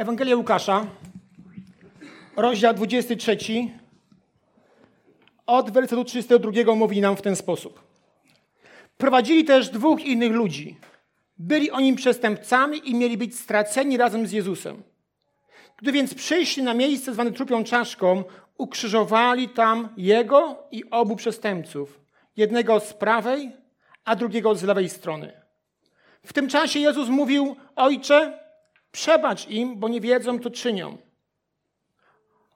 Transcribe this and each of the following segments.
Ewangelia Łukasza, rozdział 23, od wersetu 32 mówi nam w ten sposób. Prowadzili też dwóch innych ludzi. Byli oni przestępcami i mieli być straceni razem z Jezusem. Gdy więc przyszli na miejsce zwane trupią czaszką, ukrzyżowali tam jego i obu przestępców. Jednego z prawej, a drugiego z lewej strony. W tym czasie Jezus mówił: Ojcze, przebacz im, bo nie wiedzą, co czynią.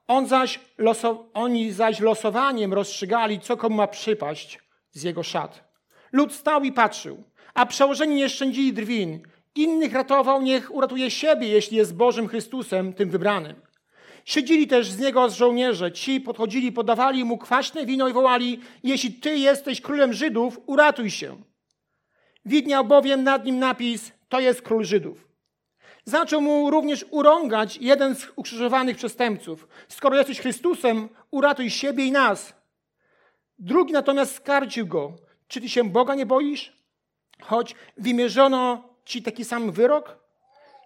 On zaś loso, oni zaś losowaniem rozstrzygali, co komu ma przypaść z jego szat. Lud stał i patrzył, a przełożeni nie szczędzili drwin. Innych ratował, niech uratuje siebie, jeśli jest Bożym Chrystusem, tym wybranym. Siedzili też z niego z żołnierze. Ci podchodzili, podawali mu kwaśne wino i wołali: Jeśli ty jesteś królem Żydów, uratuj się. Widniał bowiem nad nim napis: To jest król Żydów. Zaczął mu również urągać jeden z ukrzyżowanych przestępców. Skoro jesteś Chrystusem, uratuj siebie i nas. Drugi natomiast skarcił go. Czy ty się Boga nie boisz? Choć wymierzono ci taki sam wyrok?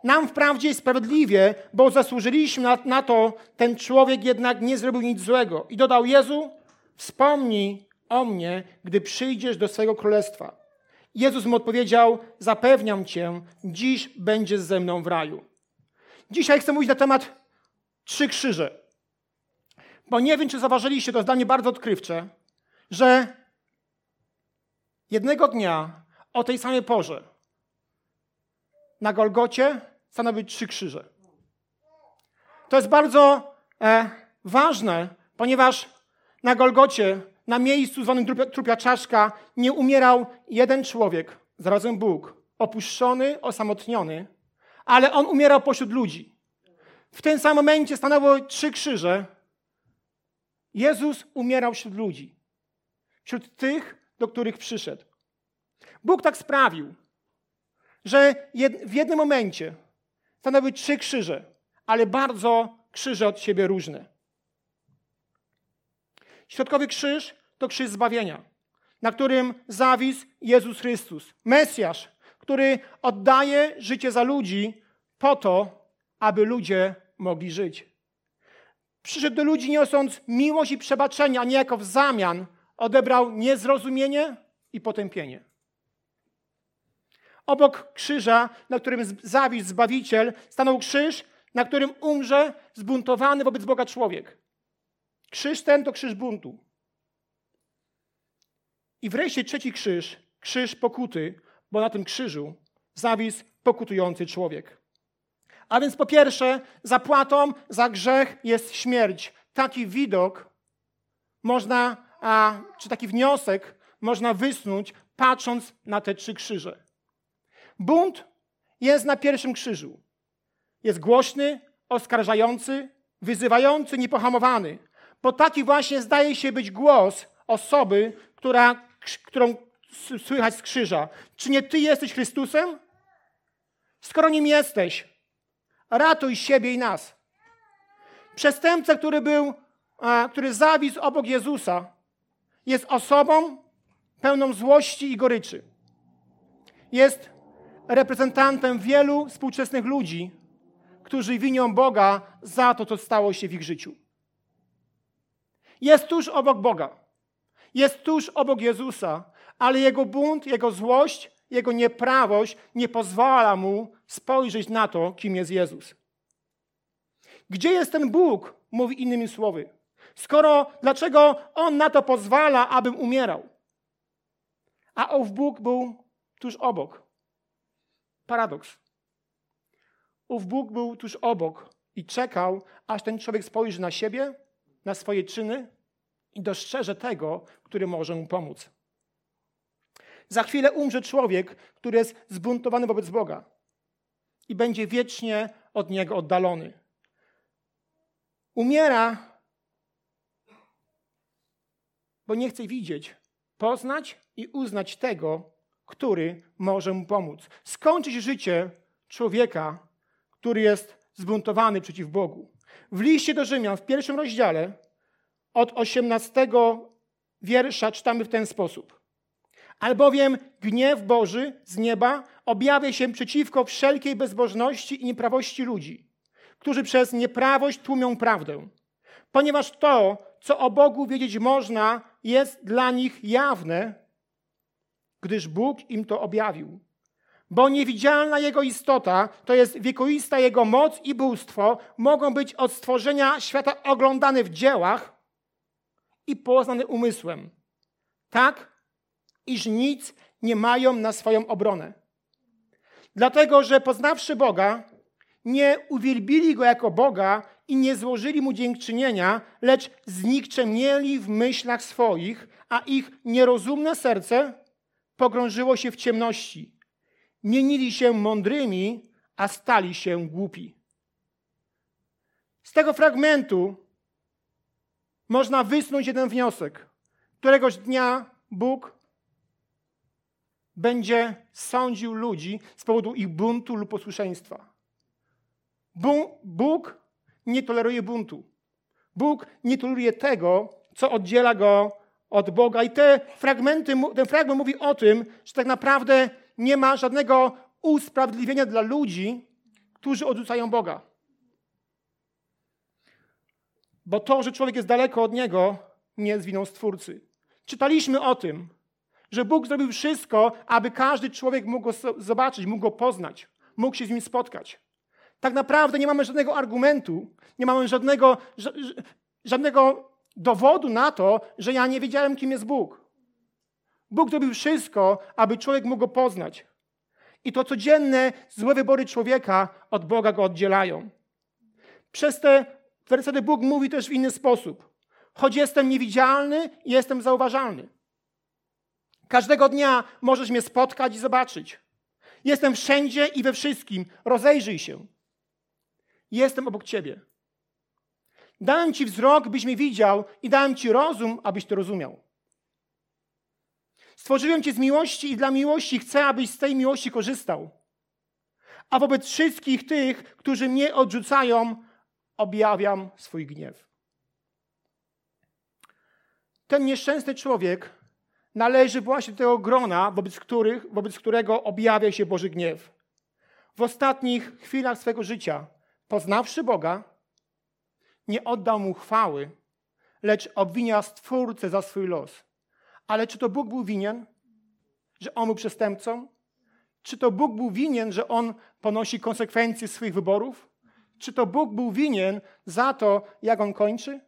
Nam wprawdzie sprawiedliwie, bo zasłużyliśmy na, to, ten człowiek jednak nie zrobił nic złego. I dodał Jezu, wspomnij o mnie, gdy przyjdziesz do swojego królestwa. Jezus mu odpowiedział: Zapewniam cię, dziś będziesz ze mną w raju. Dzisiaj chcę mówić na temat trzy krzyże. Bo nie wiem, czy zauważyliście, to zdanie bardzo odkrywcze, że jednego dnia o tej samej porze na Golgocie stanowi trzy krzyże. To jest bardzo e, ważne, ponieważ na Golgocie na miejscu zwanym trupia czaszka nie umierał jeden człowiek, zarazem Bóg, opuszczony, osamotniony, ale on umierał pośród ludzi. W tym samym momencie stanęły trzy krzyże. Jezus umierał wśród ludzi, wśród tych, do których przyszedł. Bóg tak sprawił, że w jednym momencie stanęły trzy krzyże, ale bardzo krzyże od siebie różne. Środkowy krzyż to krzyż zbawienia, na którym zawisł Jezus Chrystus, Mesjasz, który oddaje życie za ludzi po to, aby ludzie mogli żyć. Przyszedł do ludzi niosąc miłość i przebaczenie, a niejako w zamian odebrał niezrozumienie i potępienie. Obok krzyża, na którym zawisł Zbawiciel, stanął krzyż, na którym umrze zbuntowany wobec Boga człowiek. Krzyż ten to krzyż buntu. I wreszcie trzeci krzyż, krzyż pokuty, bo na tym krzyżu zawisł pokutujący człowiek. A więc po pierwsze, zapłatą za grzech jest śmierć. Taki widok można, a, czy taki wniosek można wysnuć, patrząc na te trzy krzyże. Bunt jest na pierwszym krzyżu. Jest głośny, oskarżający, wyzywający, niepohamowany. Bo taki właśnie zdaje się być głos osoby, która którą słychać z krzyża. Czy nie Ty jesteś Chrystusem? Skoro nim jesteś, ratuj siebie i nas. Przestępca, który był, który zawisł obok Jezusa, jest osobą pełną złości i goryczy. Jest reprezentantem wielu współczesnych ludzi, którzy winią Boga za to, co stało się w ich życiu. Jest tuż obok Boga. Jest tuż obok Jezusa, ale jego bunt, jego złość, jego nieprawość nie pozwala mu spojrzeć na to, kim jest Jezus. Gdzie jest ten Bóg? Mówi innymi słowy. Skoro, dlaczego On na to pozwala, abym umierał? A ów Bóg był tuż obok. Paradoks. Ów Bóg był tuż obok i czekał, aż ten człowiek spojrzy na siebie, na swoje czyny i dostrzeże tego, który może mu pomóc. Za chwilę umrze człowiek, który jest zbuntowany wobec Boga i będzie wiecznie od Niego oddalony. Umiera, bo nie chce widzieć, poznać i uznać tego, który może mu pomóc. Skończyć życie człowieka, który jest zbuntowany przeciw Bogu. W liście do Rzymian w pierwszym rozdziale od 18 wiersza czytamy w ten sposób. Albowiem gniew Boży z nieba objawia się przeciwko wszelkiej bezbożności i nieprawości ludzi, którzy przez nieprawość tłumią prawdę. Ponieważ to, co o Bogu wiedzieć można, jest dla nich jawne, gdyż Bóg im to objawił. Bo niewidzialna Jego istota, to jest wiekoista Jego moc i bóstwo, mogą być od stworzenia świata oglądane w dziełach i poznane umysłem. Tak, iż nic nie mają na swoją obronę. Dlatego, że poznawszy Boga, nie uwielbili Go jako Boga i nie złożyli Mu dziękczynienia, lecz znikczemnieli w myślach swoich, a ich nierozumne serce pogrążyło się w ciemności. Mienili się mądrymi, a stali się głupi. Z tego fragmentu można wysnuć jeden wniosek. Któregoś dnia Bóg będzie sądził ludzi z powodu ich buntu lub posłuszeństwa. Bóg nie toleruje buntu. Bóg nie toleruje tego, co oddziela go od Boga. I te fragmenty, ten fragment mówi o tym, że tak naprawdę nie ma żadnego usprawiedliwienia dla ludzi, którzy odrzucają Boga. Bo to, że człowiek jest daleko od Niego, nie jest winą Stwórcy. Czytaliśmy o tym, że Bóg zrobił wszystko, aby każdy człowiek mógł go zobaczyć, mógł go poznać, mógł się z nim spotkać. Tak naprawdę nie mamy żadnego argumentu, nie mamy żadnego, żadnego dowodu na to, że ja nie wiedziałem, kim jest Bóg. Bóg zrobił wszystko, aby człowiek mógł go poznać. I to codzienne złe wybory człowieka od Boga go oddzielają. Przez te wersety Bóg mówi też w inny sposób. Choć jestem niewidzialny, jestem zauważalny. Każdego dnia możesz mnie spotkać i zobaczyć. Jestem wszędzie i we wszystkim. Rozejrzyj się. Jestem obok ciebie. Dałem ci wzrok, byś mnie widział, i dałem ci rozum, abyś to rozumiał. Stworzyłem cię z miłości i dla miłości chcę, abyś z tej miłości korzystał. A wobec wszystkich tych, którzy mnie odrzucają, objawiam swój gniew. Ten nieszczęsny człowiek należy właśnie do tego grona, wobec, których, wobec którego objawia się Boży gniew. W ostatnich chwilach swego życia, poznawszy Boga, nie oddał mu chwały, lecz obwinia Stwórcę za swój los. Ale czy to Bóg był winien, że on był przestępcą? Czy to Bóg był winien, że on ponosi konsekwencje swoich wyborów? Czy to Bóg był winien za to, jak on kończy?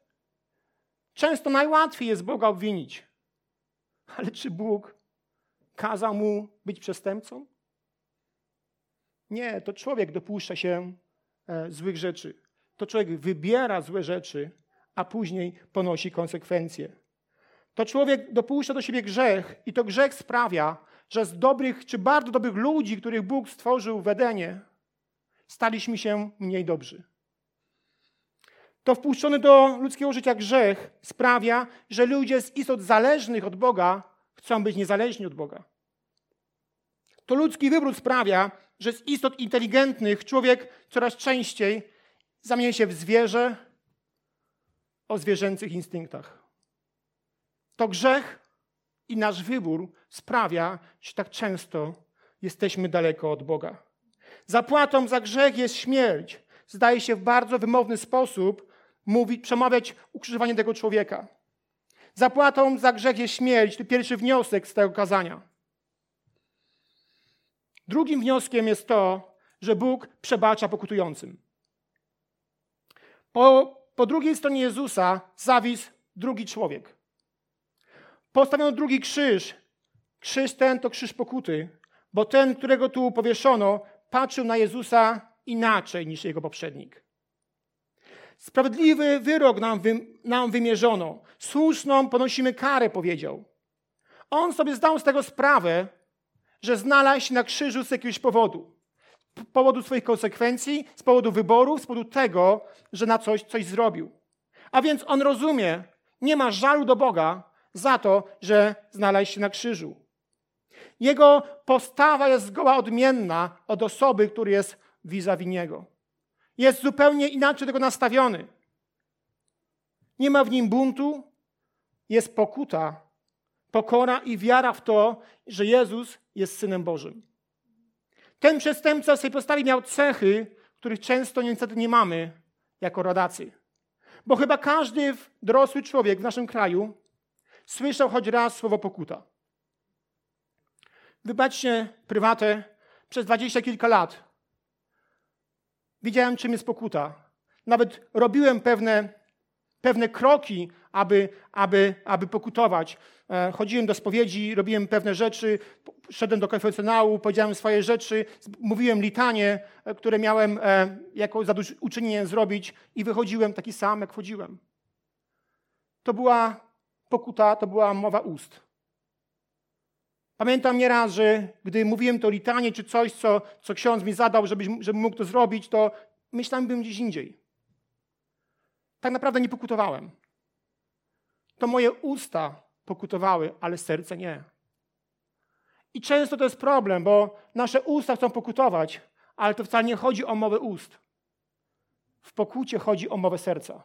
Często najłatwiej jest Boga obwinić. Ale czy Bóg kazał mu być przestępcą? Nie, to człowiek dopuszcza się e, złych rzeczy. To człowiek wybiera złe rzeczy, a później ponosi konsekwencje. To człowiek dopuszcza do siebie grzech i to grzech sprawia, że z dobrych czy bardzo dobrych ludzi, których Bóg stworzył w Edenie, staliśmy się mniej dobrzy. To wpuszczony do ludzkiego życia grzech sprawia, że ludzie z istot zależnych od Boga chcą być niezależni od Boga. To ludzki wybór sprawia, że z istot inteligentnych człowiek coraz częściej zamienia się w zwierzę o zwierzęcych instynktach. To grzech i nasz wybór sprawia, że tak często jesteśmy daleko od Boga. Zapłatą za grzech jest śmierć. Zdaje się w bardzo wymowny sposób mówić, przemawiać ukrzyżowanie tego człowieka. Zapłatą za grzech jest śmierć. To pierwszy wniosek z tego kazania. Drugim wnioskiem jest to, że Bóg przebacza pokutującym. Po, po drugiej stronie Jezusa zawisł drugi człowiek. Postawiono drugi krzyż. Krzyż ten to krzyż pokuty, bo ten, którego tu powieszono, patrzył na Jezusa inaczej niż jego poprzednik. Sprawiedliwy wyrok nam, wy, nam wymierzono. Słuszną ponosimy karę, powiedział. On sobie zdał z tego sprawę, że znalazł się na krzyżu z jakiegoś powodu. Z powodu swoich konsekwencji, z powodu wyborów, z powodu tego, że na coś coś zrobił. A więc on rozumie, nie ma żalu do Boga za to, że znalazł się na krzyżu. Jego postawa jest zgoła odmienna od osoby, która jest vis-a-vis niego jest zupełnie inaczej tego nastawiony. Nie ma w nim buntu, jest pokuta, pokora i wiara w to, że Jezus jest Synem Bożym. Ten przestępca w swojej postawie miał cechy, których często niestety nie mamy jako rodacy. Bo chyba każdy dorosły człowiek w naszym kraju słyszał choć raz słowo pokuta. Wybaczcie prywatę, przez dwadzieścia kilka lat wiedziałem, czym jest pokuta. Nawet robiłem pewne, pewne kroki, aby, aby, aby pokutować. E, chodziłem do spowiedzi, robiłem pewne rzeczy, szedłem do konfesjonału, powiedziałem swoje rzeczy, mówiłem litanie, e, które miałem e, jako zadośćuczynienie zrobić i wychodziłem taki sam, jak wchodziłem. To była pokuta, to była mowa ust. Pamiętam nieraz, że gdy mówiłem to litanie czy coś, co, co ksiądz mi zadał, żebym, żebym mógł to zrobić, to myślałem, bym gdzieś indziej. Tak naprawdę nie pokutowałem. To moje usta pokutowały, ale serce nie. I często to jest problem, bo nasze usta chcą pokutować, ale to wcale nie chodzi o mowę ust. W pokucie chodzi o mowę serca.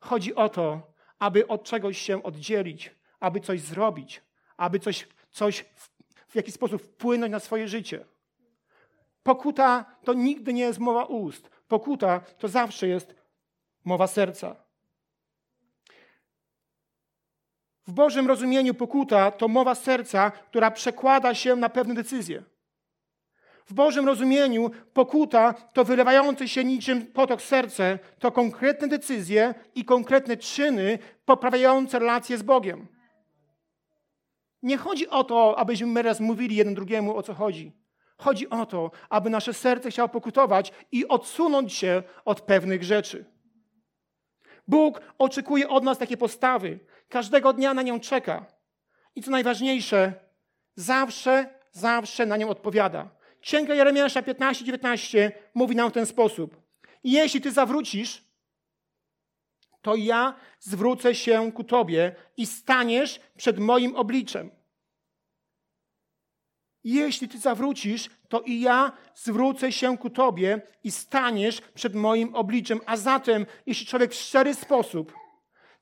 Chodzi o to, aby od czegoś się oddzielić, aby coś zrobić, aby coś, coś w, w jakiś sposób wpłynąć na swoje życie. Pokuta to nigdy nie jest mowa ust. Pokuta to zawsze jest mowa serca. W Bożym rozumieniu pokuta to mowa serca, która przekłada się na pewne decyzje. W Bożym rozumieniu pokuta to wylewające się niczym potok serce, to konkretne decyzje i konkretne czyny poprawiające relacje z Bogiem. Nie chodzi o to, abyśmy my raz mówili jeden drugiemu o co chodzi. Chodzi o to, aby nasze serce chciało pokutować i odsunąć się od pewnych rzeczy. Bóg oczekuje od nas takiej postawy. Każdego dnia na nią czeka. I co najważniejsze, zawsze, zawsze na nią odpowiada. Księga Jeremiasza 15-19 mówi nam w ten sposób. Jeśli ty zawrócisz, to ja zwrócę się ku tobie i staniesz przed moim obliczem. Jeśli ty zawrócisz, to i ja zwrócę się ku tobie i staniesz przed moim obliczem. A zatem, jeśli człowiek w szczery sposób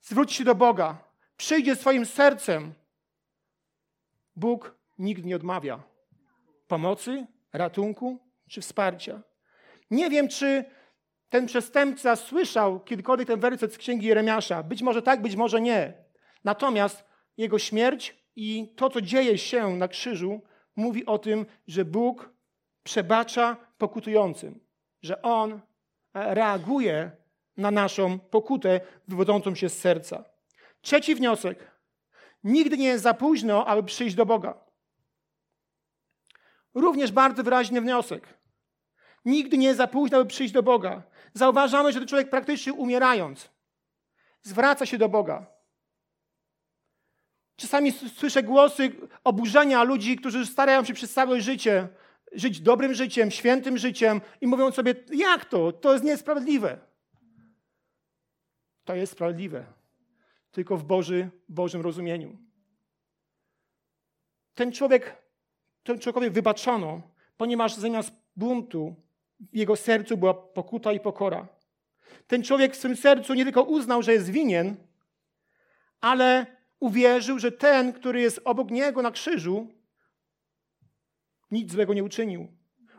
zwróci się do Boga, przyjdzie swoim sercem, Bóg nigdy nie odmawia pomocy, ratunku czy wsparcia. Nie wiem, czy ten przestępca słyszał kiedykolwiek ten werset z księgi Jeremiasza. Być może tak, być może nie. Natomiast jego śmierć i to, co dzieje się na krzyżu, mówi o tym, że Bóg przebacza pokutującym, że On reaguje na naszą pokutę wywodzącą się z serca. Trzeci wniosek. Nigdy nie jest za późno, aby przyjść do Boga. Również bardzo wyraźny wniosek. Nigdy nie jest za późno, aby przyjść do Boga. Zauważamy, że ten człowiek praktycznie umierając zwraca się do Boga. Czasami słyszę głosy oburzenia ludzi, którzy starają się przez całe życie żyć dobrym życiem, świętym życiem i mówią sobie, jak to? To jest niesprawiedliwe. To jest sprawiedliwe. Tylko w Boży, Bożym rozumieniu. Ten człowiek, ten człowiekowi wybaczono, ponieważ zamiast buntu w jego sercu była pokuta i pokora. Ten człowiek w swym sercu nie tylko uznał, że jest winien, ale uwierzył, że ten, który jest obok niego na krzyżu, nic złego nie uczynił.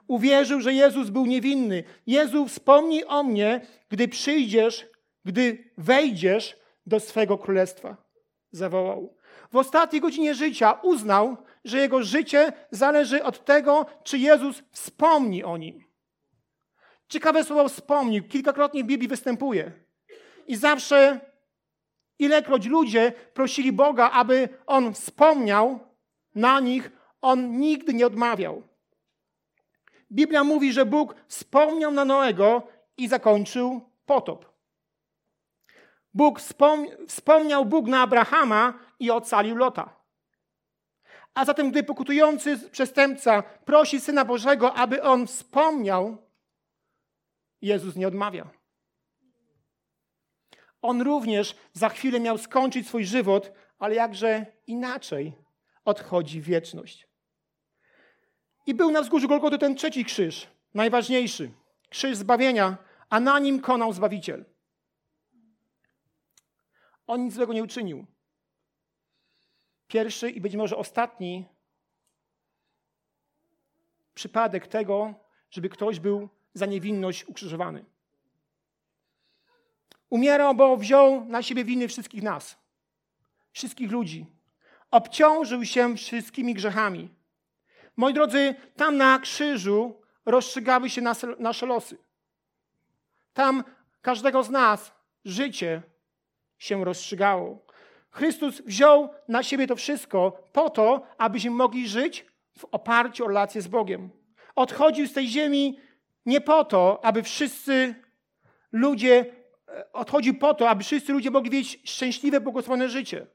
Uwierzył, że Jezus był niewinny. Jezu, wspomnij o mnie, gdy przyjdziesz, gdy wejdziesz do swego królestwa. Zawołał. W ostatniej godzinie życia uznał, że jego życie zależy od tego, czy Jezus wspomni o nim. Ciekawe słowo wspomnił, kilkakrotnie w Biblii występuje. I zawsze, ilekroć ludzie prosili Boga, aby On wspomniał na nich, On nigdy nie odmawiał. Biblia mówi, że Bóg wspomniał na Noego i zakończył potop. Bóg wspomniał Bóg na Abrahama i ocalił Lota. A zatem, gdy pokutujący przestępca prosi Syna Bożego, aby on wspomniał, Jezus nie odmawia. On również za chwilę miał skończyć swój żywot, ale jakże inaczej odchodzi wieczność. I był na wzgórzu Golgoty ten trzeci krzyż, najważniejszy, krzyż zbawienia, a na nim konał Zbawiciel. On nic złego nie uczynił. Pierwszy i być może ostatni przypadek tego, żeby ktoś był za niewinność ukrzyżowany. Umierał, bo wziął na siebie winy wszystkich nas, wszystkich ludzi. Obciążył się wszystkimi grzechami. Moi drodzy, tam na krzyżu rozstrzygały się nasze losy. Tam każdego z nas życie się rozstrzygało. Chrystus wziął na siebie to wszystko po to, abyśmy mogli żyć w oparciu o relację z Bogiem. Odchodził z tej ziemi nie po to, aby wszyscy ludzie, e, odchodził po to, aby wszyscy ludzie mogli mieć szczęśliwe, błogosławione życie.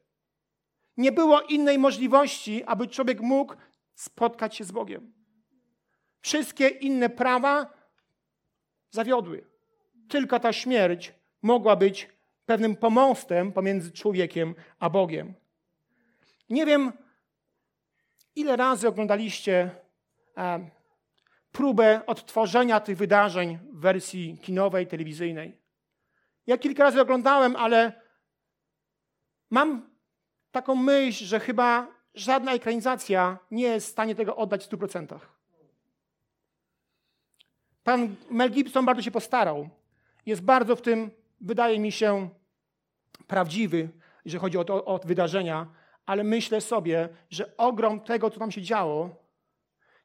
Nie było innej możliwości, aby człowiek mógł spotkać się z Bogiem. Wszystkie inne prawa zawiodły. Tylko ta śmierć mogła być pewnym pomostem pomiędzy człowiekiem a Bogiem. Nie wiem, ile razy oglądaliście e, próbę odtworzenia tych wydarzeń w wersji kinowej, telewizyjnej. Ja kilka razy oglądałem, ale mam taką myśl, że chyba żadna ekranizacja nie jest w stanie tego oddać w 100%. Pan Mel Gibson bardzo się postarał. Jest bardzo w tym, wydaje mi się, prawdziwy, jeżeli chodzi o, to, o wydarzenia, ale myślę sobie, że ogrom tego, co tam się działo,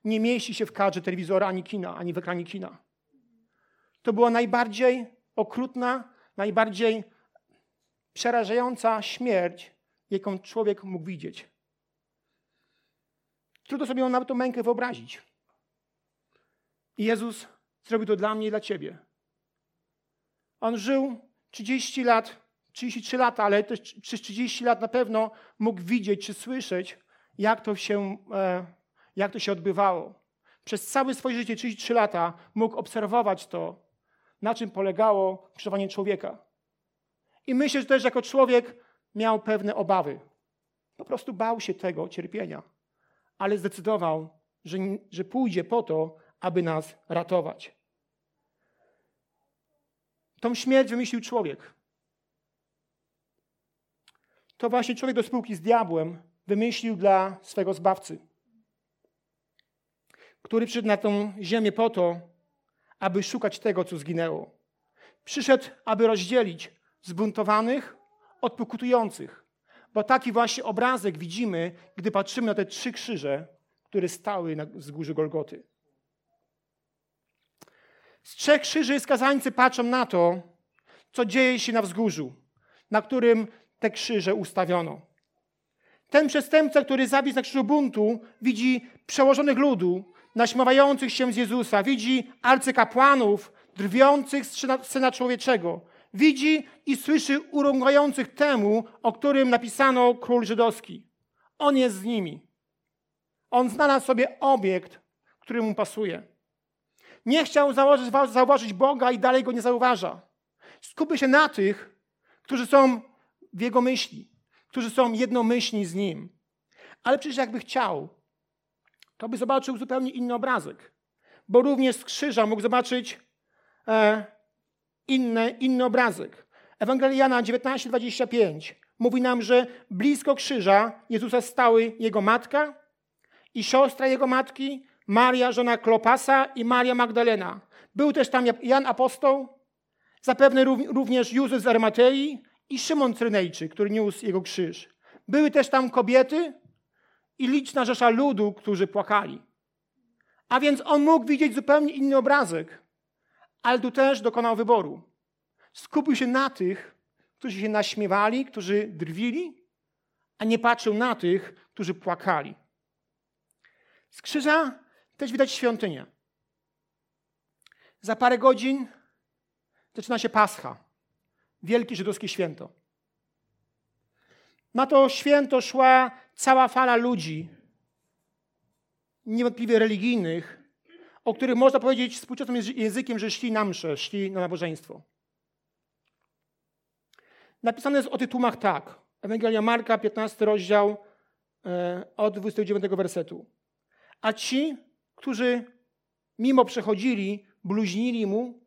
nie mieści się w kadrze telewizora ani kina, ani w ekranie kina. To była najbardziej okrutna, najbardziej przerażająca śmierć, jaką człowiek mógł widzieć. Trudno sobie nawet tą mękę wyobrazić. I Jezus zrobił to dla mnie i dla ciebie. On żył 30 lat 33 lata, ale też przez 30 lat na pewno mógł widzieć czy słyszeć, jak to się, e, jak to się odbywało. Przez całe swoje życie, 33 lata, mógł obserwować to, na czym polegało krzyżowanie człowieka. I myślę, że też jako człowiek miał pewne obawy. Po prostu bał się tego cierpienia, ale zdecydował, że, że pójdzie po to, aby nas ratować. Tą śmierć wymyślił człowiek to właśnie człowiek do spółki z diabłem wymyślił dla swego zbawcy, który przyszedł na tą ziemię po to, aby szukać tego, co zginęło. Przyszedł, aby rozdzielić zbuntowanych od pokutujących. Bo taki właśnie obrazek widzimy, gdy patrzymy na te trzy krzyże, które stały na wzgórzu Golgoty. Z trzech krzyży skazańcy patrzą na to, co dzieje się na wzgórzu, na którym te krzyże ustawiono. Ten przestępca, który zabił na krzyżu buntu, widzi przełożonych ludu, naśmiewających się z Jezusa, widzi arcykapłanów, drwiących z Syna Człowieczego, widzi i słyszy urągających temu, o którym napisano król żydowski. On jest z nimi. On znalazł sobie obiekt, który mu pasuje. Nie chciał zauważyć, zauważyć Boga i dalej go nie zauważa. Skupi się na tych, którzy są w Jego myśli, którzy są jednomyślni z Nim. Ale przecież jakby chciał, to by zobaczył zupełnie inny obrazek. Bo również z krzyża mógł zobaczyć e, inny, inny obrazek. Ewangelia Jana 19:25 mówi nam, że blisko krzyża Jezusa stały jego matka i siostra jego matki, Maria, żona Klopasa i Maria Magdalena. Był też tam Jan Apostoł, zapewne również Józef z Armatei i Szymon Cyrynejczyk, który niósł jego krzyż. Były też tam kobiety i liczna rzesza ludu, którzy płakali. A więc on mógł widzieć zupełnie inny obrazek, ale tu też dokonał wyboru. Skupił się na tych, którzy się naśmiewali, którzy drwili, a nie patrzył na tych, którzy płakali. Z krzyża też widać świątynię. Za parę godzin zaczyna się Pascha wielkie żydowskie święto. Na to święto szła cała fala ludzi, niewątpliwie religijnych, o których można powiedzieć współczesnym językiem, że szli na mszę, szli na nabożeństwo. Napisane jest o tytułach tak. Ewangelia Marka, 15 rozdział, e, od 29 wersetu. A ci, którzy mimo przechodzili, bluźnili mu,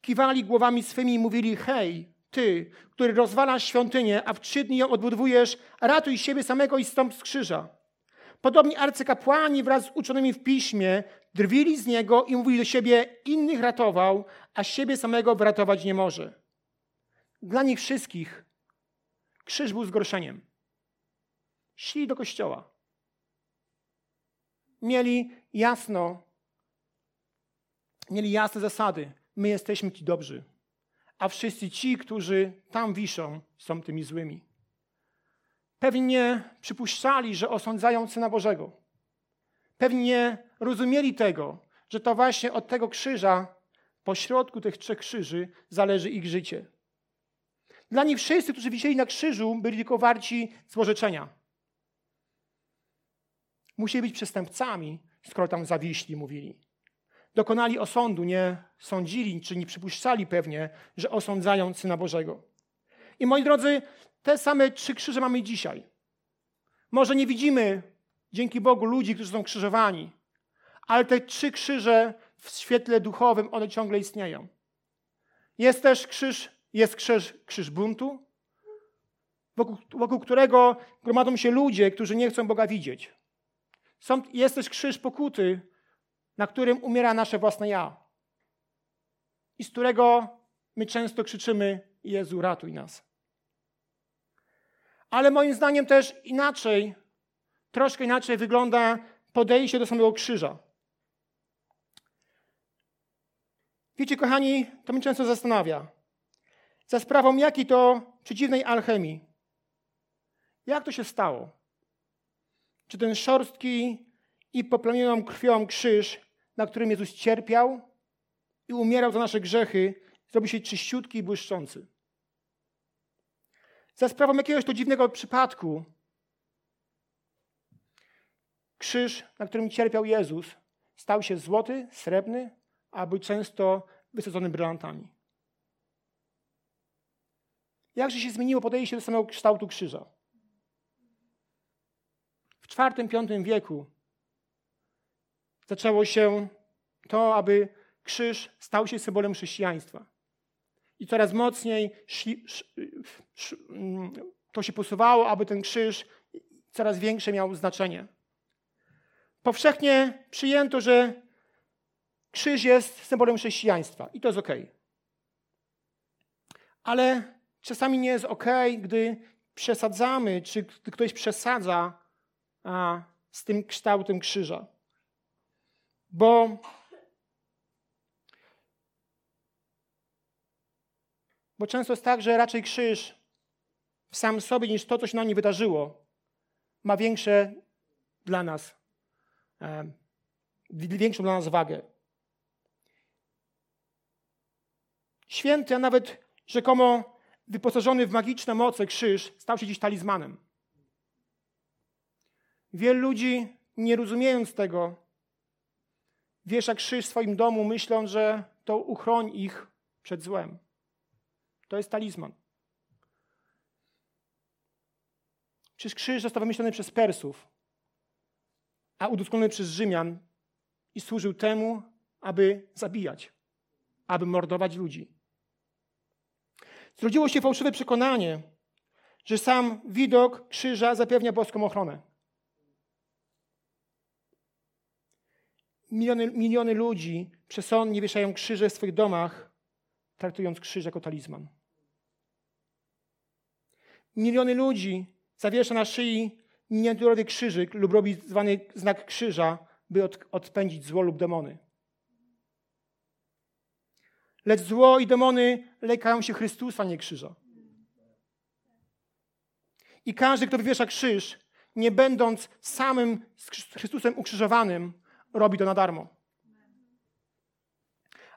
kiwali głowami swymi i mówili: Hej, ty, który rozwalasz świątynię, a w trzy dni ją odbudowujesz, ratuj siebie samego i stąp z krzyża. Podobni arcykapłani wraz z uczonymi w piśmie drwili z niego i mówili do siebie, innych ratował, a siebie samego wyratować nie może. Dla nich wszystkich krzyż był zgorszeniem. Szli do kościoła. Mieli jasno, mieli jasne zasady. My jesteśmy ci dobrzy, a wszyscy ci, którzy tam wiszą, są tymi złymi. Pewnie nie przypuszczali, że osądzają Syna Bożego. Pewnie nie rozumieli tego, że to właśnie od tego krzyża, pośrodku tych trzech krzyży, zależy ich życie. Dla nich wszyscy, którzy wisieli na krzyżu, byli tylko warci złożeczenia. Musieli być przestępcami, skoro tam zawiśli, mówili. Dokonali osądu, nie sądzili, czy nie przypuszczali pewnie, że osądzają Syna Bożego. I moi drodzy, te same trzy krzyże mamy dzisiaj. Może nie widzimy, dzięki Bogu, ludzi, którzy są krzyżowani, ale te trzy krzyże w świetle duchowym, one ciągle istnieją. Jest też krzyż, jest krzyż, krzyż buntu, wokół, wokół którego gromadzą się ludzie, którzy nie chcą Boga widzieć. Są, jest też krzyż pokuty, na którym umiera nasze własne ja. I z którego my często krzyczymy: Jezu, ratuj nas. Ale moim zdaniem też inaczej, troszkę inaczej wygląda podejście do samego krzyża. Wiecie, kochani, to mnie często zastanawia. Za sprawą jakiej to przeciwnej alchemii? Jak to się stało? Czy ten szorstki i poplamioną krwią krzyż, na którym Jezus cierpiał i umierał za nasze grzechy, zrobił się czyściutki i błyszczący? Za sprawą jakiegoś to dziwnego przypadku krzyż, na którym cierpiał Jezus, stał się złoty, srebrny, a był często wysadzony brylantami. Jakże się zmieniło podejście do samego kształtu krzyża? W IV-V wieku zaczęło się to, aby krzyż stał się symbolem chrześcijaństwa. I coraz mocniej mm, to się posuwało, aby ten krzyż coraz większe miał znaczenie. Powszechnie przyjęto, że krzyż jest symbolem chrześcijaństwa i to jest ok. Ale czasami nie jest ok, gdy przesadzamy, czy gdy ktoś przesadza a, z tym kształtem krzyża. Bo Bo często jest tak, że raczej krzyż w sam sobie niż to, co się na nim wydarzyło, ma większe dla nas, większą dla nas wagę. Święty, a nawet rzekomo wyposażony w magiczne moce krzyż stał się dziś talizmanem. Wielu ludzi, nie rozumiejąc tego, wiesza krzyż w swoim domu, myśląc, że to uchroni ich przed złem. To jest talizman. Przecież krzyż został wymyślony przez Persów, a udoskonalony przez Rzymian i służył temu, aby zabijać, aby mordować ludzi. Zrodziło się fałszywe przekonanie, że sam widok krzyża zapewnia boską ochronę. Miliony, miliony ludzi przesądnie wieszają krzyże w swoich domach, traktując krzyż jako talizman. Miliony ludzi zawiesza na szyi miniaturowy krzyżyk lub robi zwany znak krzyża, by od, odpędzić zło lub demony. Lecz zło i demony lekają się Chrystusa, nie krzyża. I każdy, kto wywiesza krzyż, nie będąc samym z Chrystusem ukrzyżowanym, robi to na darmo.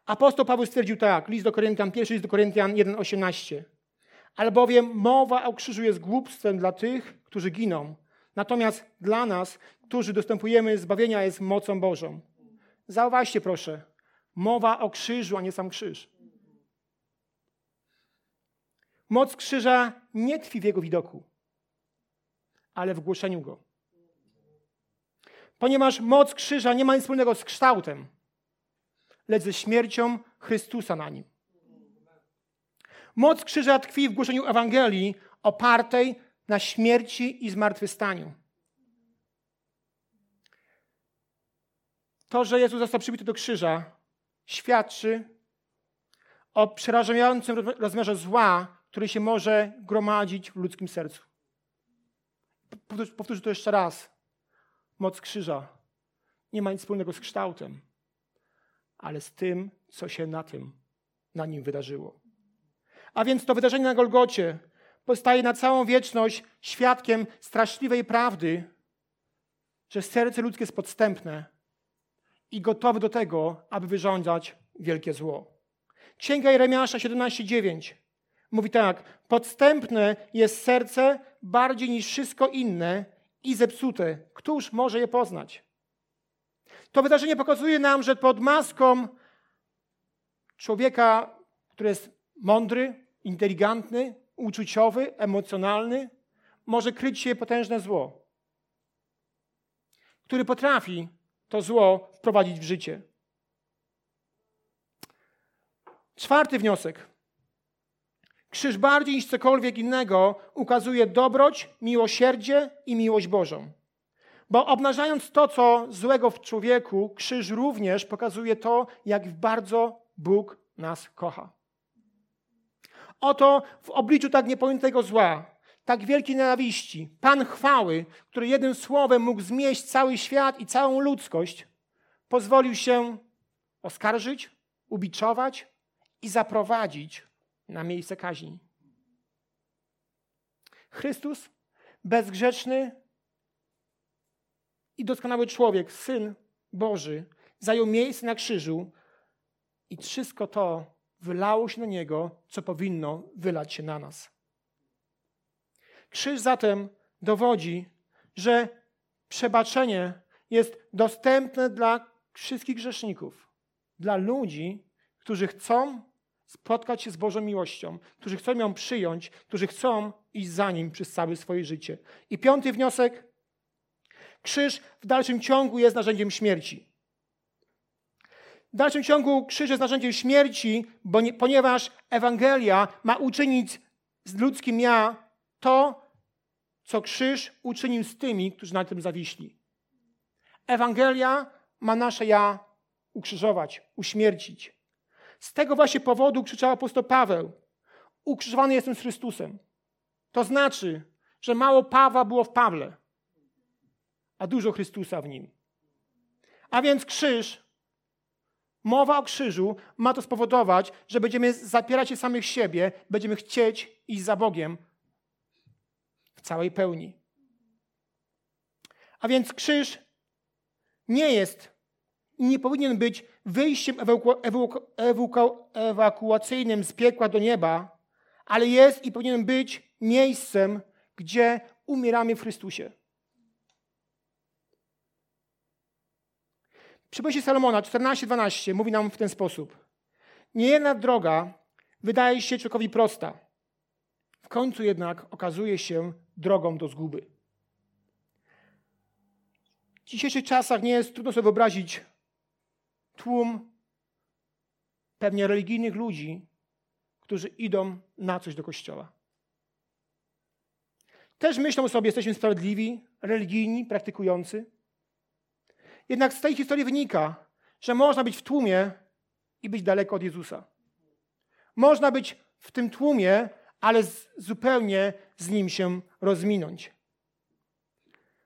Apostoł Paweł stwierdził tak, list do Koryntian, pierwszy list do Koryntian 1,18. Albowiem mowa o krzyżu jest głupstwem dla tych, którzy giną. Natomiast dla nas, którzy dostępujemy zbawienia, jest mocą Bożą. Zauważcie proszę, mowa o krzyżu, a nie sam krzyż. Moc krzyża nie tkwi w jego widoku, ale w głoszeniu go. Ponieważ moc krzyża nie ma nic wspólnego z kształtem, lecz ze śmiercią Chrystusa na nim. Moc krzyża tkwi w głoszeniu Ewangelii opartej na śmierci i zmartwychwstaniu. To, że Jezus został przybity do krzyża, świadczy o przerażającym rozmiarze zła, który się może gromadzić w ludzkim sercu. Powtórzę to jeszcze raz. Moc krzyża nie ma nic wspólnego z kształtem, ale z tym, co się na tym, na nim wydarzyło. A więc to wydarzenie na Golgocie pozostaje na całą wieczność świadkiem straszliwej prawdy, że serce ludzkie jest podstępne i gotowe do tego, aby wyrządzać wielkie zło. Księga Jeremiasza 17:9 mówi tak: Podstępne jest serce bardziej niż wszystko inne i zepsute. Któż może je poznać? To wydarzenie pokazuje nam, że pod maską człowieka, który jest mądry, inteligentny, uczuciowy, emocjonalny, może kryć się potężne zło, który potrafi to zło wprowadzić w życie. Czwarty wniosek. Krzyż bardziej niż cokolwiek innego ukazuje dobroć, miłosierdzie i miłość Bożą. Bo obnażając to, co złego w człowieku, krzyż również pokazuje to, jak bardzo Bóg nas kocha. Oto w obliczu tak niepojętego zła, tak wielkiej nienawiści, Pan chwały, który jednym słowem mógł zmieść cały świat i całą ludzkość, pozwolił się oskarżyć, ubiczować i zaprowadzić na miejsce kaźni. Chrystus, bezgrzeczny i doskonały człowiek, Syn Boży, zajął miejsce na krzyżu i wszystko to wylało się na Niego, co powinno wylać się na nas. Krzyż zatem dowodzi, że przebaczenie jest dostępne dla wszystkich grzeszników, dla ludzi, którzy chcą spotkać się z Bożą miłością, którzy chcą ją przyjąć, którzy chcą iść za Nim przez całe swoje życie. I piąty wniosek. Krzyż w dalszym ciągu jest narzędziem śmierci. W dalszym ciągu krzyż jest narzędziem śmierci, nie, ponieważ Ewangelia ma uczynić z ludzkim ja to, co krzyż uczynił z tymi, którzy na tym zawiśli. Ewangelia ma nasze ja ukrzyżować, uśmiercić. Z tego właśnie powodu krzyczał apostoł Paweł: Ukrzyżowany jestem z Chrystusem. To znaczy, że mało Pawła było w Pawle, a dużo Chrystusa w nim. A więc krzyż, mowa o krzyżu ma to spowodować, że będziemy zapierać się samych siebie, będziemy chcieć iść za Bogiem w całej pełni. A więc krzyż nie jest i nie powinien być wyjściem ewakuacyjnym z piekła do nieba, ale jest i powinien być miejscem, gdzie umieramy w Chrystusie. Przypowieści Salomona 14:12 mówi nam w ten sposób. Niejedna droga wydaje się człowiekowi prosta. W końcu jednak okazuje się drogą do zguby. W dzisiejszych czasach nie jest trudno sobie wyobrazić tłum pewnie religijnych ludzi, którzy idą na coś do kościoła. Też myślą sobie, jesteśmy sprawiedliwi, religijni, praktykujący. Jednak z tej historii wynika, że można być w tłumie i być daleko od Jezusa. Można być w tym tłumie, ale zupełnie z nim się rozminąć.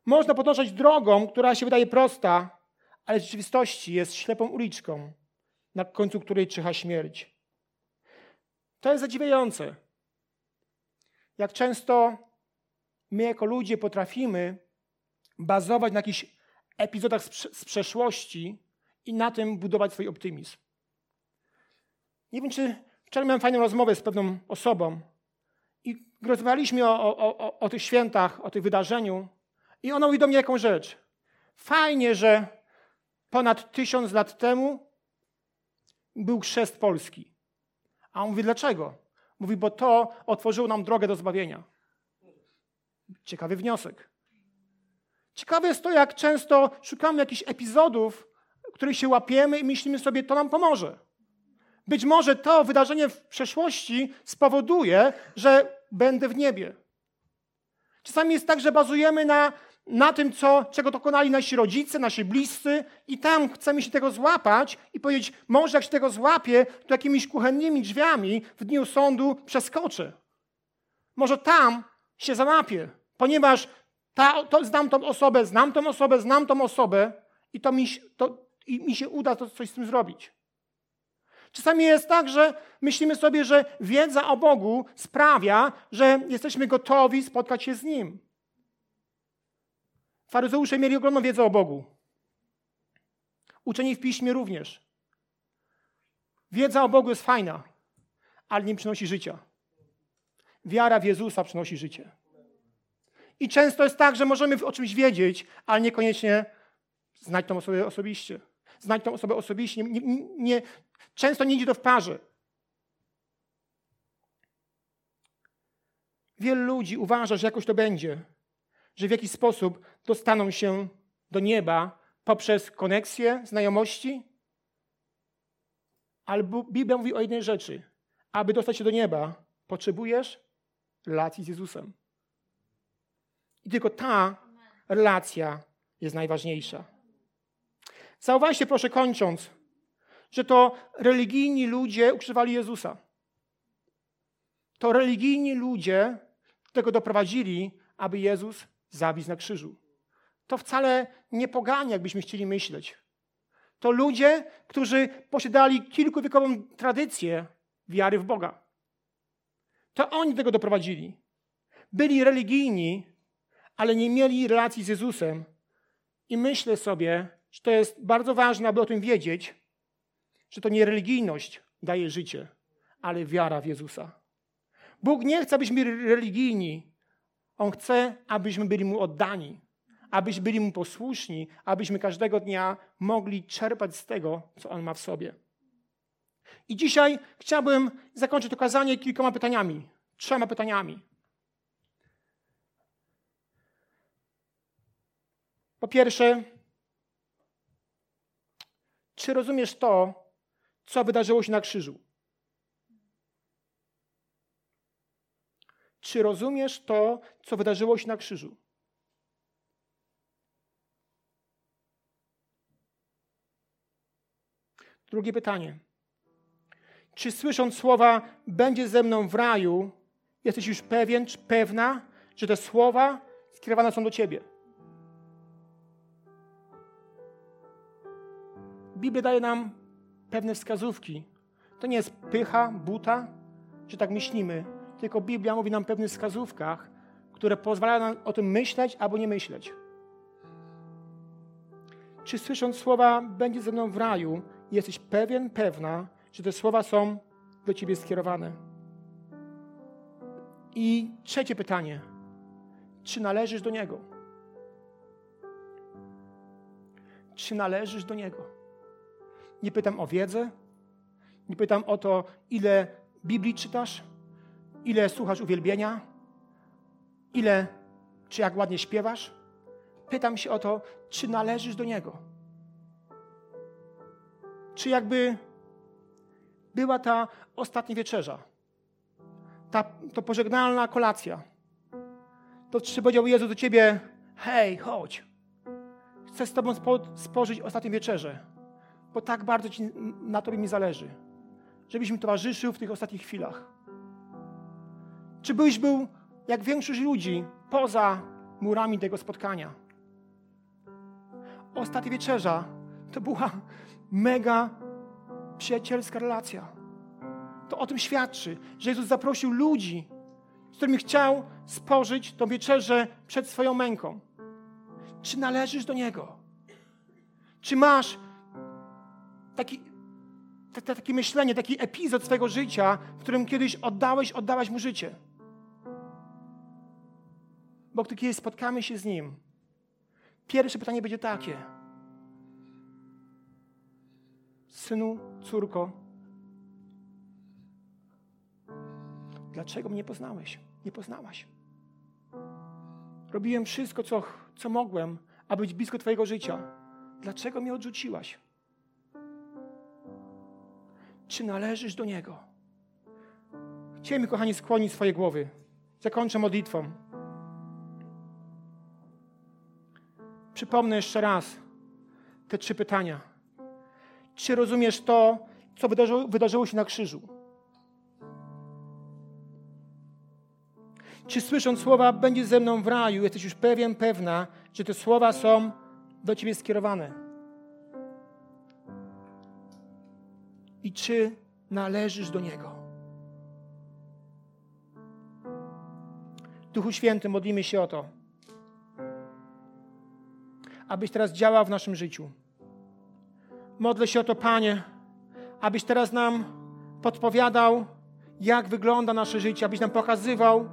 Można podążać drogą, która się wydaje prosta, ale w rzeczywistości jest ślepą uliczką, na końcu której czyha śmierć. To jest zadziwiające. Jak często my jako ludzie potrafimy bazować na jakichś epizodach z, przeszłości i na tym budować swój optymizm. Nie wiem, czy wczoraj miałem fajną rozmowę z pewną osobą i rozmawialiśmy o, o, o, o tych świętach, o tym wydarzeniu i ona mówi do mnie jaką rzecz. Fajnie, że ponad tysiąc lat temu był chrzest polski. A on mówi, dlaczego? Mówi, bo to otworzyło nam drogę do zbawienia. Ciekawy wniosek. Ciekawe jest to, jak często szukamy jakichś epizodów, których się łapiemy i myślimy sobie, to nam pomoże. Być może to wydarzenie w przeszłości spowoduje, że będę w niebie. Czasami jest tak, że bazujemy na na tym, co, czego dokonali nasi rodzice, nasi bliscy i tam chcemy się tego złapać i powiedzieć, może jak się tego złapię, to jakimiś kuchennymi drzwiami w dniu sądu przeskoczę. Może tam się załapię, ponieważ ta, to, znam tą osobę, znam tą osobę, znam tą osobę i to mi, to, i mi się uda to coś z tym zrobić. Czasami jest tak, że myślimy sobie, że wiedza o Bogu sprawia, że jesteśmy gotowi spotkać się z Nim. Faryzeusze mieli ogromną wiedzę o Bogu. Uczeni w piśmie również. Wiedza o Bogu jest fajna, ale nie przynosi życia. Wiara w Jezusa przynosi życie. I często jest tak, że możemy o czymś wiedzieć, ale niekoniecznie znać tą osobę osobiście. Znać tą osobę osobiście. Nie, nie, często nie idzie to w parze. Wielu ludzi uważa, że jakoś to będzie, że w jakiś sposób dostaną się do nieba poprzez koneksję, znajomości. Ale Biblia mówi o jednej rzeczy. Aby dostać się do nieba, potrzebujesz relacji z Jezusem. I tylko ta relacja jest najważniejsza. Zauważcie proszę kończąc, że to religijni ludzie ukrzyżowali Jezusa. To religijni ludzie tego doprowadzili, aby Jezus zawisł na krzyżu. To wcale nie poganie, jakbyśmy chcieli myśleć. To ludzie, którzy posiadali kilkuwiekową tradycję wiary w Boga. To oni tego doprowadzili. Byli religijni, ale nie mieli relacji z Jezusem. I myślę sobie, że to jest bardzo ważne, aby o tym wiedzieć, że to nie religijność daje życie, ale wiara w Jezusa. Bóg nie chce, abyśmy byli religijni. On chce, abyśmy byli Mu oddani, abyśmy byli Mu posłuszni, abyśmy każdego dnia mogli czerpać z tego, co On ma w sobie. I dzisiaj chciałbym zakończyć to kazanie kilkoma pytaniami, trzema pytaniami. Po pierwsze, czy rozumiesz to, co wydarzyło się na krzyżu? Czy rozumiesz to, co wydarzyło się na krzyżu? Drugie pytanie. Czy słysząc słowa będzie ze mną w raju, jesteś już pewien czy pewna, że te słowa skierowane są do ciebie? Biblia daje nam pewne wskazówki. To nie jest pycha, buta, że tak myślimy, tylko Biblia mówi nam o pewnych wskazówkach, które pozwalają nam o tym myśleć albo nie myśleć. Czy słysząc słowa będzie ze mną w raju, jesteś pewien, pewna, że te słowa są do ciebie skierowane? I trzecie pytanie. Czy należysz do Niego? Czy należysz do Niego? Nie pytam o wiedzę, nie pytam o to, ile Biblii czytasz, ile słuchasz uwielbienia, ile, czy jak ładnie śpiewasz. Pytam się o to, czy należysz do Niego. Czy jakby była ta ostatnia wieczerza, ta to pożegnalna kolacja, to czy powiedział Jezus do ciebie, hej, chodź, chcę z tobą spożyć ostatnią wieczerzę bo tak bardzo ci, na Tobie mi zależy, żebyś mi towarzyszył w tych ostatnich chwilach. Czy byś był, jak większość ludzi, poza murami tego spotkania? Ostatnia wieczerza to była mega przyjacielska relacja. To o tym świadczy, że Jezus zaprosił ludzi, z którymi chciał spożyć tą wieczerzę przed swoją męką. Czy należysz do Niego? Czy masz taki, takie myślenie, taki epizod swojego życia, w którym kiedyś oddałeś, oddałaś mu życie. Bo gdy kiedyś spotkamy się z Nim, pierwsze pytanie będzie takie. Synu, córko, dlaczego mnie poznałeś? Nie poznałaś. Robiłem wszystko, co, co mogłem, aby być blisko Twojego życia. Dlaczego mnie odrzuciłaś? Czy należysz do Niego. Chcielibyśmy, kochani, skłonić swoje głowy. Zakończę modlitwą. Przypomnę jeszcze raz te trzy pytania. Czy rozumiesz to, co wydarzyło, wydarzyło się na krzyżu? Czy słysząc słowa, będzie ze mną w raju, jesteś już pewien, pewna, że te słowa są do ciebie skierowane? I czy należysz do Niego? Duchu Święty, modlimy się o to, abyś teraz działał w naszym życiu. Modlę się o to, Panie, abyś teraz nam podpowiadał, jak wygląda nasze życie, abyś nam pokazywał,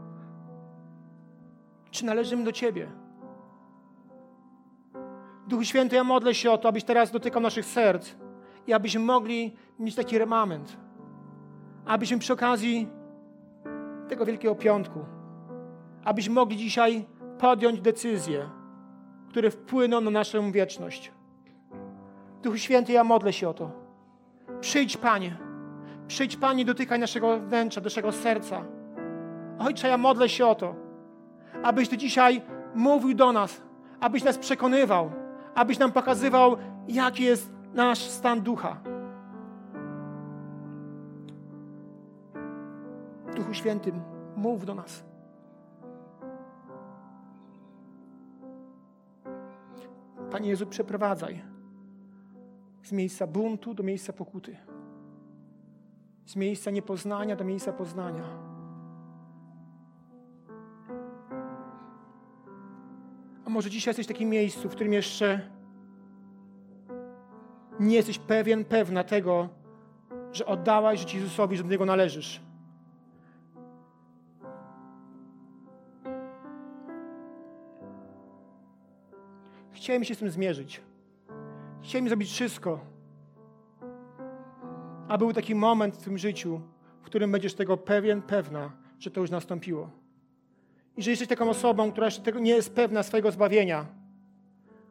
czy należymy do Ciebie. Duchu Święty, ja modlę się o to, abyś teraz dotykał naszych serc i abyśmy mogli mieć taki remament. Abyśmy przy okazji tego Wielkiego Piątku, abyśmy mogli dzisiaj podjąć decyzje, które wpłyną na naszą wieczność. Duchu Święty, ja modlę się o to. Przyjdź, Panie. Przyjdź, Panie, dotykaj naszego wnętrza, naszego serca. Ojcze, ja modlę się o to, abyś Ty dzisiaj mówił do nas, abyś nas przekonywał, abyś nam pokazywał, jaki jest nasz stan ducha. Duchu Świętym, mów do nas. Panie Jezu, przeprowadzaj z miejsca buntu do miejsca pokuty, z miejsca niepoznania do miejsca poznania. A może dzisiaj jesteś w takim miejscu, w którym jeszcze nie jesteś pewien, pewna tego, że oddałaś życie Jezusowi, że do Niego należysz. Chciałem się z tym zmierzyć. Chciałem zrobić wszystko, a był taki moment w tym życiu, w którym będziesz tego pewien, pewna, że to już nastąpiło. I że jesteś taką osobą, która jeszcze tego nie jest pewna swojego zbawienia,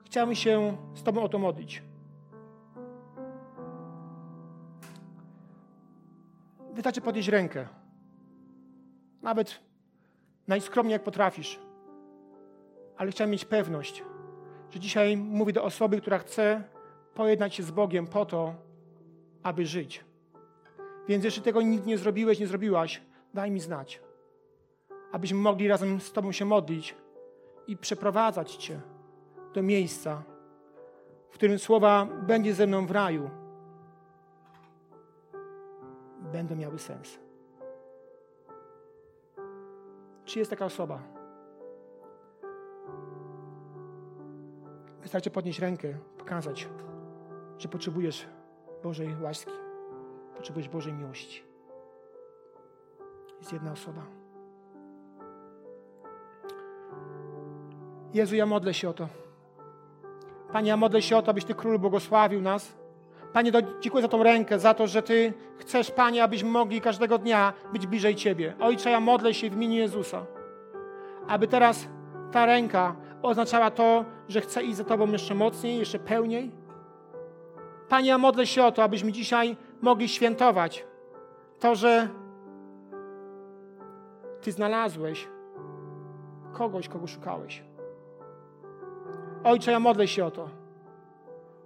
chciałbym się z Tobą o to modlić. Wystarczy podnieść rękę. Nawet najskromniej jak potrafisz. Ale chciałem mieć pewność, że dzisiaj mówię do osoby, która chce pojednać się z Bogiem po to, aby żyć. Więc jeśli tego nigdy nie zrobiłeś, nie zrobiłaś, daj mi znać. Abyśmy mogli razem z Tobą się modlić i przeprowadzać Cię do miejsca, w którym słowa będzie ze mną w raju, będą miały sens. Czy jest taka osoba? Wystarczy podnieść rękę, pokazać, że potrzebujesz Bożej łaski, potrzebujesz Bożej miłości. Jest jedna osoba. Jezu, ja modlę się o to. Panie, ja modlę się o to, abyś Ty, Król, błogosławił nas. Panie, dziękuję za tą rękę, za to, że Ty chcesz, Panie, abyśmy mogli każdego dnia być bliżej Ciebie. Ojcze, ja modlę się w imieniu Jezusa, aby teraz ta ręka oznaczała to, że chcę iść za Tobą jeszcze mocniej, jeszcze pełniej. Panie, ja modlę się o to, abyśmy dzisiaj mogli świętować to, że Ty znalazłeś kogoś, kogo szukałeś. Ojcze, ja modlę się o to.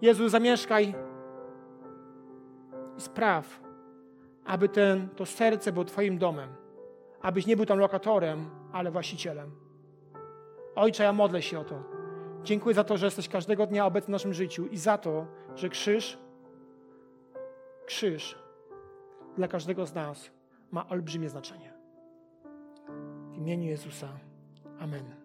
Jezu, zamieszkaj i spraw, aby ten, to serce było Twoim domem. Abyś nie był tam lokatorem, ale właścicielem. Ojcze, ja modlę się o to. Dziękuję za to, że jesteś każdego dnia obecny w naszym życiu i za to, że krzyż, krzyż dla każdego z nas ma olbrzymie znaczenie. W imieniu Jezusa. Amen.